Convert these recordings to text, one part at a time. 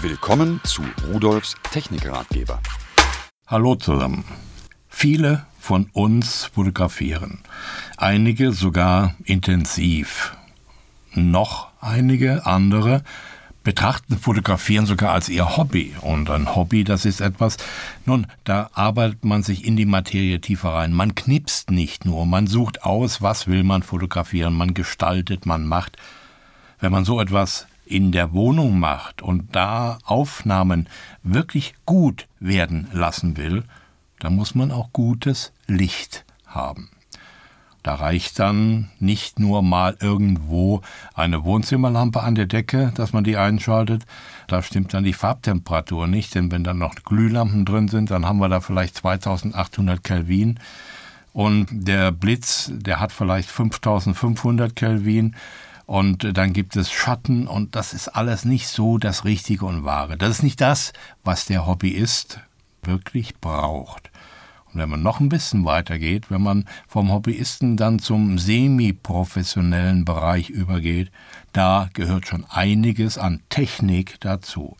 Willkommen zu Rudolfs Technikratgeber. Hallo zusammen. Viele von uns fotografieren, einige sogar intensiv. Noch einige andere betrachten Fotografieren sogar als ihr Hobby. Und ein Hobby, das ist etwas, nun, da arbeitet man sich in die Materie tiefer rein. Man knipst nicht nur, man sucht aus, was will man fotografieren, man gestaltet, man macht. Wenn man so etwas in der Wohnung macht und da Aufnahmen wirklich gut werden lassen will, dann muss man auch gutes Licht haben. Da reicht dann nicht nur mal irgendwo eine Wohnzimmerlampe an der Decke, dass man die einschaltet. Da stimmt dann die Farbtemperatur nicht, denn wenn dann noch Glühlampen drin sind, dann haben wir da vielleicht 2800 Kelvin. Und der Blitz, der hat vielleicht 5500 Kelvin. Und dann gibt es Schatten und das ist alles nicht so das Richtige und Wahre. Das ist nicht das, was der Hobbyist wirklich braucht. Und wenn man noch ein bisschen weitergeht, wenn man vom Hobbyisten dann zum semi-professionellen Bereich übergeht, da gehört schon einiges an Technik dazu.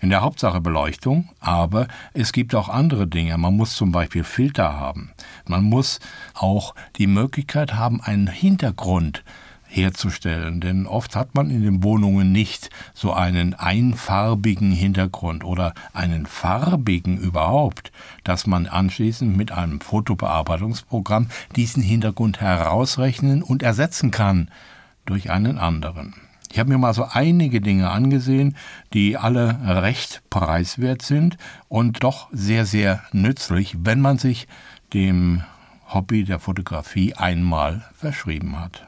In der Hauptsache Beleuchtung, aber es gibt auch andere Dinge. Man muss zum Beispiel Filter haben. Man muss auch die Möglichkeit haben, einen Hintergrund herzustellen. Denn oft hat man in den Wohnungen nicht so einen einfarbigen Hintergrund oder einen farbigen überhaupt, dass man anschließend mit einem Fotobearbeitungsprogramm diesen Hintergrund herausrechnen und ersetzen kann durch einen anderen. Ich habe mir mal so einige Dinge angesehen, die alle recht preiswert sind und doch sehr, sehr nützlich, wenn man sich dem Hobby der Fotografie einmal verschrieben hat.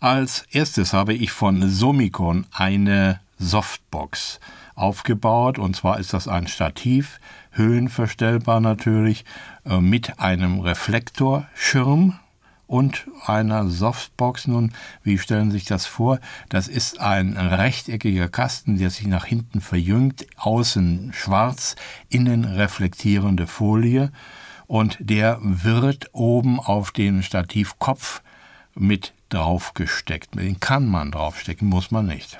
Als erstes habe ich von Somicon eine Softbox aufgebaut. Und zwar ist das ein Stativ, höhenverstellbar natürlich, äh, mit einem Reflektorschirm und einer Softbox. Nun, wie stellen Sie sich das vor? Das ist ein rechteckiger Kasten, der sich nach hinten verjüngt, außen schwarz, innen reflektierende Folie und der wird oben auf den Stativkopf mit draufgesteckt. Den kann man draufstecken, muss man nicht.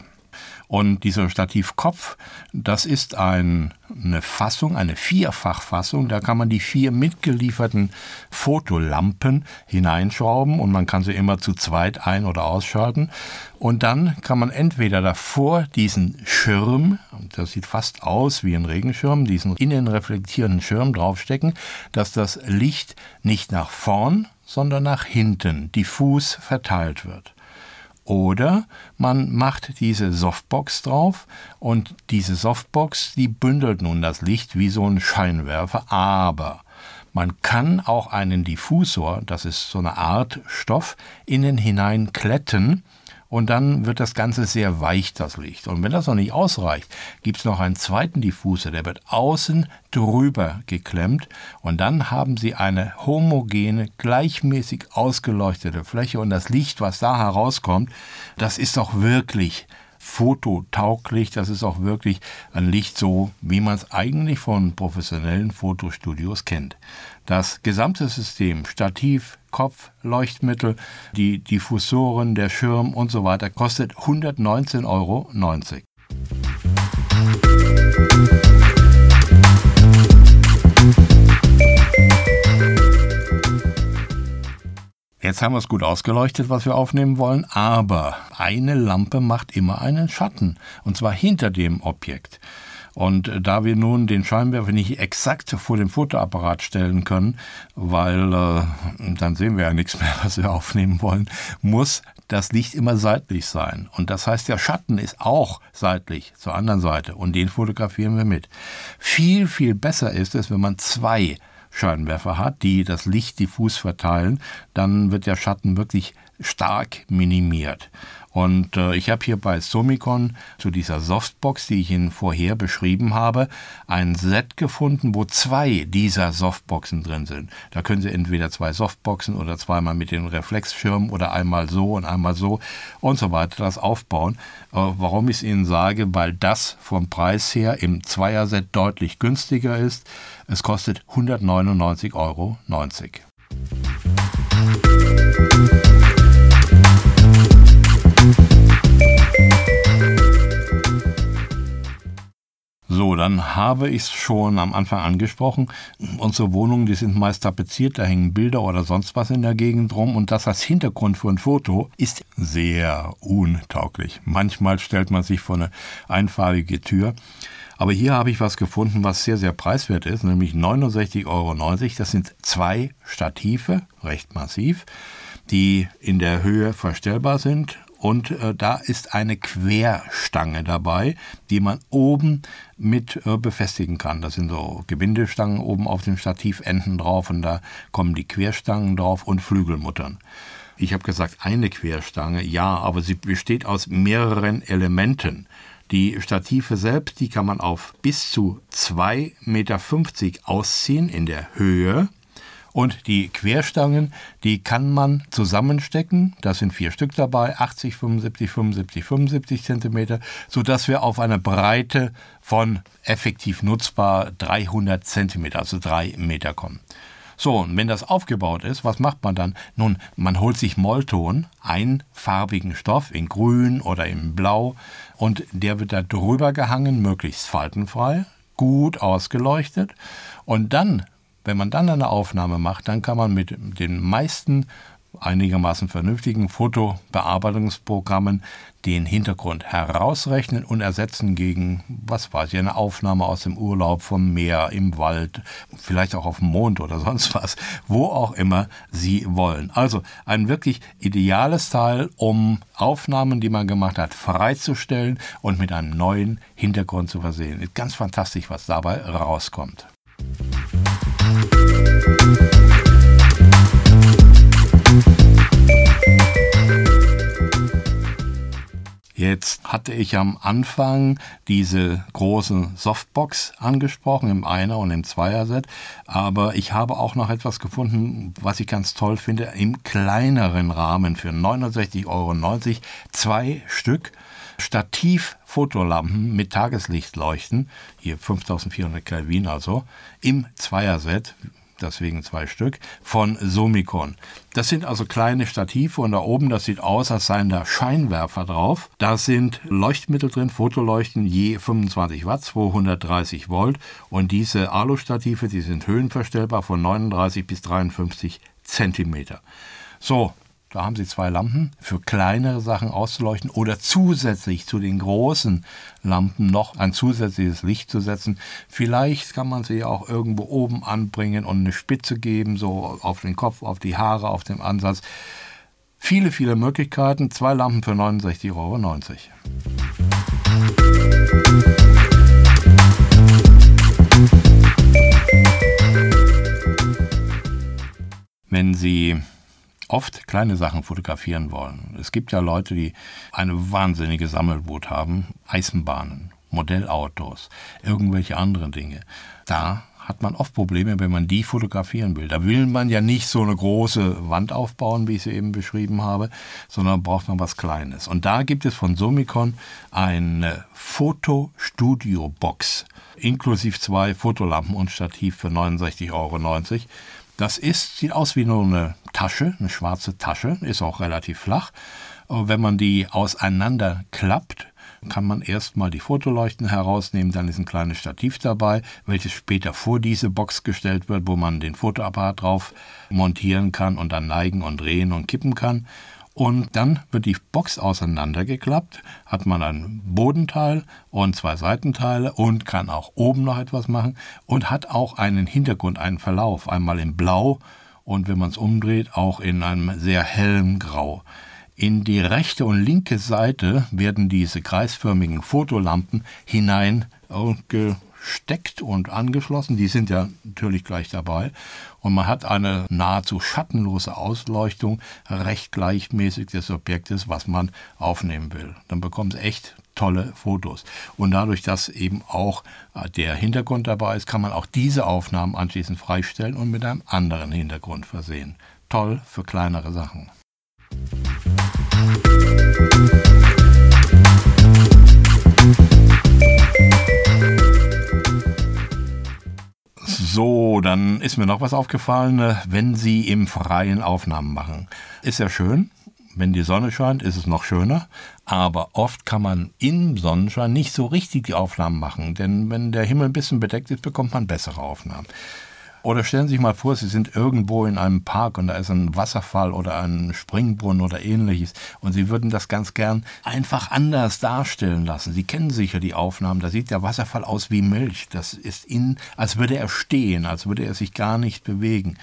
Und dieser Stativkopf, das ist ein, eine Fassung, eine Vierfachfassung. Da kann man die vier mitgelieferten Fotolampen hineinschrauben und man kann sie immer zu zweit ein- oder ausschalten. Und dann kann man entweder davor diesen Schirm, das sieht fast aus wie ein Regenschirm, diesen innen reflektierenden Schirm draufstecken, dass das Licht nicht nach vorn, sondern nach hinten diffus verteilt wird. Oder man macht diese Softbox drauf und diese Softbox, die bündelt nun das Licht wie so ein Scheinwerfer, aber man kann auch einen Diffusor, das ist so eine Art Stoff, innen hinein kletten und dann wird das Ganze sehr weich, das Licht. Und wenn das noch nicht ausreicht, gibt es noch einen zweiten Diffuser, der wird außen drüber geklemmt und dann haben Sie eine homogene, gleichmäßig ausgeleuchtete Fläche und das Licht, was da herauskommt, das ist auch wirklich fototauglich. Das ist auch wirklich ein Licht so, wie man es eigentlich von professionellen Fotostudios kennt. Das gesamte System, Stativ, Kopf, Leuchtmittel, die Diffusoren, der Schirm und so weiter, kostet 119,90 Euro. Jetzt haben wir es gut ausgeleuchtet, was wir aufnehmen wollen, aber eine Lampe macht immer einen Schatten, und zwar hinter dem Objekt. Und da wir nun den Scheinwerfer nicht exakt vor den Fotoapparat stellen können, weil äh, dann sehen wir ja nichts mehr, was wir aufnehmen wollen, muss das Licht immer seitlich sein. Und das heißt, der Schatten ist auch seitlich zur anderen Seite und den fotografieren wir mit. Viel, viel besser ist es, wenn man zwei Scheinwerfer hat, die das Licht diffus verteilen, dann wird der Schatten wirklich stark minimiert. Und äh, ich habe hier bei Somicon zu dieser Softbox, die ich Ihnen vorher beschrieben habe, ein Set gefunden, wo zwei dieser Softboxen drin sind. Da können Sie entweder zwei Softboxen oder zweimal mit den Reflexschirmen oder einmal so und einmal so und so weiter das aufbauen. Äh, warum ich es Ihnen sage, weil das vom Preis her im Zweierset deutlich günstiger ist. Es kostet 199,90 Euro. So, dann habe ich es schon am Anfang angesprochen. Unsere Wohnungen, die sind meist tapeziert, da hängen Bilder oder sonst was in der Gegend rum und das als Hintergrund für ein Foto ist sehr untauglich. Manchmal stellt man sich vor eine einfarbige Tür. Aber hier habe ich was gefunden, was sehr, sehr preiswert ist, nämlich 69,90 Euro. Das sind zwei Stative, recht massiv, die in der Höhe verstellbar sind und äh, da ist eine Querstange dabei, die man oben mit äh, befestigen kann. Das sind so Gewindestangen oben auf dem Stativenden drauf und da kommen die Querstangen drauf und Flügelmuttern. Ich habe gesagt, eine Querstange, ja, aber sie besteht aus mehreren Elementen. Die Stative selbst, die kann man auf bis zu 2,50 Meter ausziehen in der Höhe. Und die Querstangen, die kann man zusammenstecken. Da sind vier Stück dabei, 80, 75, 75, 75 Zentimeter, sodass wir auf eine Breite von effektiv nutzbar 300 Zentimeter, also drei Meter kommen. So, und wenn das aufgebaut ist, was macht man dann? Nun, man holt sich Mollton, einfarbigen Stoff in grün oder in blau, und der wird da drüber gehangen, möglichst faltenfrei, gut ausgeleuchtet. Und dann wenn man dann eine Aufnahme macht, dann kann man mit den meisten einigermaßen vernünftigen Fotobearbeitungsprogrammen den Hintergrund herausrechnen und ersetzen gegen, was weiß ich, eine Aufnahme aus dem Urlaub vom Meer, im Wald, vielleicht auch auf dem Mond oder sonst was, wo auch immer Sie wollen. Also ein wirklich ideales Teil, um Aufnahmen, die man gemacht hat, freizustellen und mit einem neuen Hintergrund zu versehen. Ganz fantastisch, was dabei rauskommt. Jetzt hatte ich am Anfang diese große Softbox angesprochen, im Einer- und im Zweierset, aber ich habe auch noch etwas gefunden, was ich ganz toll finde, im kleineren Rahmen für 69,90 Euro, zwei Stück Stativ-Fotolampen mit Tageslichtleuchten, hier 5400 Kelvin also, im Zweierset, deswegen zwei Stück, von Somicon. Das sind also kleine Stative und da oben, das sieht aus, als seien da Scheinwerfer drauf. Da sind Leuchtmittel drin, Fotoleuchten je 25 Watt, 230 Volt und diese Alu-Stative, die sind höhenverstellbar von 39 bis 53 Zentimeter. So, da haben Sie zwei Lampen für kleinere Sachen auszuleuchten oder zusätzlich zu den großen Lampen noch ein zusätzliches Licht zu setzen. Vielleicht kann man sie auch irgendwo oben anbringen und eine Spitze geben, so auf den Kopf, auf die Haare, auf den Ansatz. Viele, viele Möglichkeiten. Zwei Lampen für 69,90 Euro. Wenn Sie oft kleine Sachen fotografieren wollen. Es gibt ja Leute, die eine wahnsinnige Sammelwut haben, Eisenbahnen, Modellautos, irgendwelche anderen Dinge. Da hat man oft Probleme, wenn man die fotografieren will. Da will man ja nicht so eine große Wand aufbauen, wie ich sie eben beschrieben habe, sondern braucht man was Kleines. Und da gibt es von Somicon eine Fotostudio-Box, inklusive zwei Fotolampen und Stativ für 69,90 Euro. Das ist, sieht aus wie nur eine Tasche, eine schwarze Tasche, ist auch relativ flach. Wenn man die auseinander klappt, kann man erstmal die Fotoleuchten herausnehmen, dann ist ein kleines Stativ dabei, welches später vor diese Box gestellt wird, wo man den Fotoapparat drauf montieren kann und dann neigen und drehen und kippen kann. Und dann wird die Box auseinandergeklappt, hat man ein Bodenteil und zwei Seitenteile und kann auch oben noch etwas machen und hat auch einen Hintergrund, einen Verlauf, einmal in Blau und wenn man es umdreht, auch in einem sehr hellen Grau. In die rechte und linke Seite werden diese kreisförmigen Fotolampen hinein gesteckt und angeschlossen. Die sind ja natürlich gleich dabei. Und man hat eine nahezu schattenlose Ausleuchtung recht gleichmäßig des Objektes, was man aufnehmen will. Dann bekommt es echt tolle Fotos. Und dadurch, dass eben auch äh, der Hintergrund dabei ist, kann man auch diese Aufnahmen anschließend freistellen und mit einem anderen Hintergrund versehen. Toll für kleinere Sachen. So, dann ist mir noch was aufgefallen, äh, wenn Sie im Freien Aufnahmen machen. Ist ja schön. Wenn die Sonne scheint, ist es noch schöner. Aber oft kann man im Sonnenschein nicht so richtig die Aufnahmen machen. Denn wenn der Himmel ein bisschen bedeckt ist, bekommt man bessere Aufnahmen. Oder stellen Sie sich mal vor, Sie sind irgendwo in einem Park und da ist ein Wasserfall oder ein Springbrunnen oder ähnliches und Sie würden das ganz gern einfach anders darstellen lassen. Sie kennen sicher die Aufnahmen, da sieht der Wasserfall aus wie Milch. Das ist Ihnen, als würde er stehen, als würde er sich gar nicht bewegen.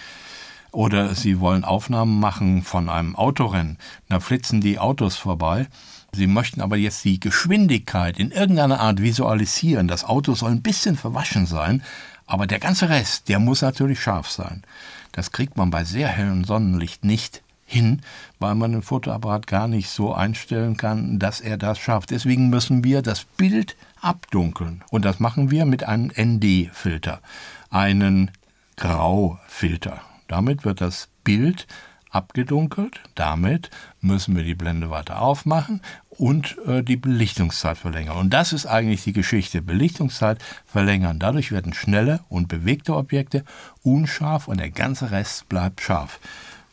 Oder Sie wollen Aufnahmen machen von einem Autorennen, da flitzen die Autos vorbei. Sie möchten aber jetzt die Geschwindigkeit in irgendeiner Art visualisieren. Das Auto soll ein bisschen verwaschen sein, aber der ganze Rest, der muss natürlich scharf sein. Das kriegt man bei sehr hellem Sonnenlicht nicht hin, weil man den Fotoapparat gar nicht so einstellen kann, dass er das schafft. Deswegen müssen wir das Bild abdunkeln. Und das machen wir mit einem ND-Filter, einen Graufilter. Damit wird das Bild abgedunkelt. Damit müssen wir die Blende weiter aufmachen und äh, die Belichtungszeit verlängern. Und das ist eigentlich die Geschichte. Belichtungszeit verlängern. Dadurch werden schnelle und bewegte Objekte unscharf und der ganze Rest bleibt scharf.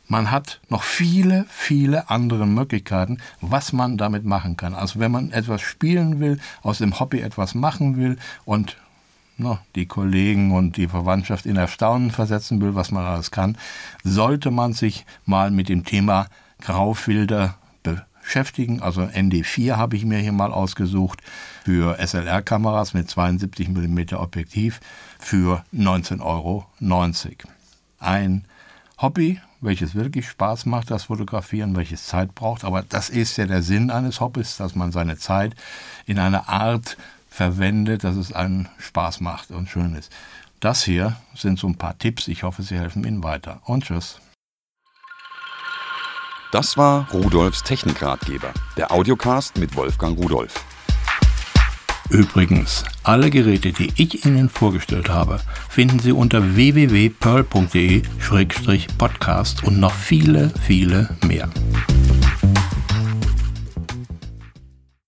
Man hat noch viele, viele andere Möglichkeiten, was man damit machen kann. Also wenn man etwas spielen will, aus dem Hobby etwas machen will und die Kollegen und die Verwandtschaft in Erstaunen versetzen will, was man alles kann, sollte man sich mal mit dem Thema Graufilter beschäftigen. Also ND4 habe ich mir hier mal ausgesucht für SLR-Kameras mit 72 mm Objektiv für 19,90 Euro. Ein Hobby, welches wirklich Spaß macht, das Fotografieren, welches Zeit braucht. Aber das ist ja der Sinn eines Hobbys, dass man seine Zeit in einer Art verwendet, dass es einen Spaß macht und schön ist. Das hier sind so ein paar Tipps. Ich hoffe, sie helfen Ihnen weiter. Und tschüss. Das war Rudolfs Technikratgeber, der Audiocast mit Wolfgang Rudolf. Übrigens, alle Geräte, die ich Ihnen vorgestellt habe, finden Sie unter www.pearl.de-podcast und noch viele, viele mehr.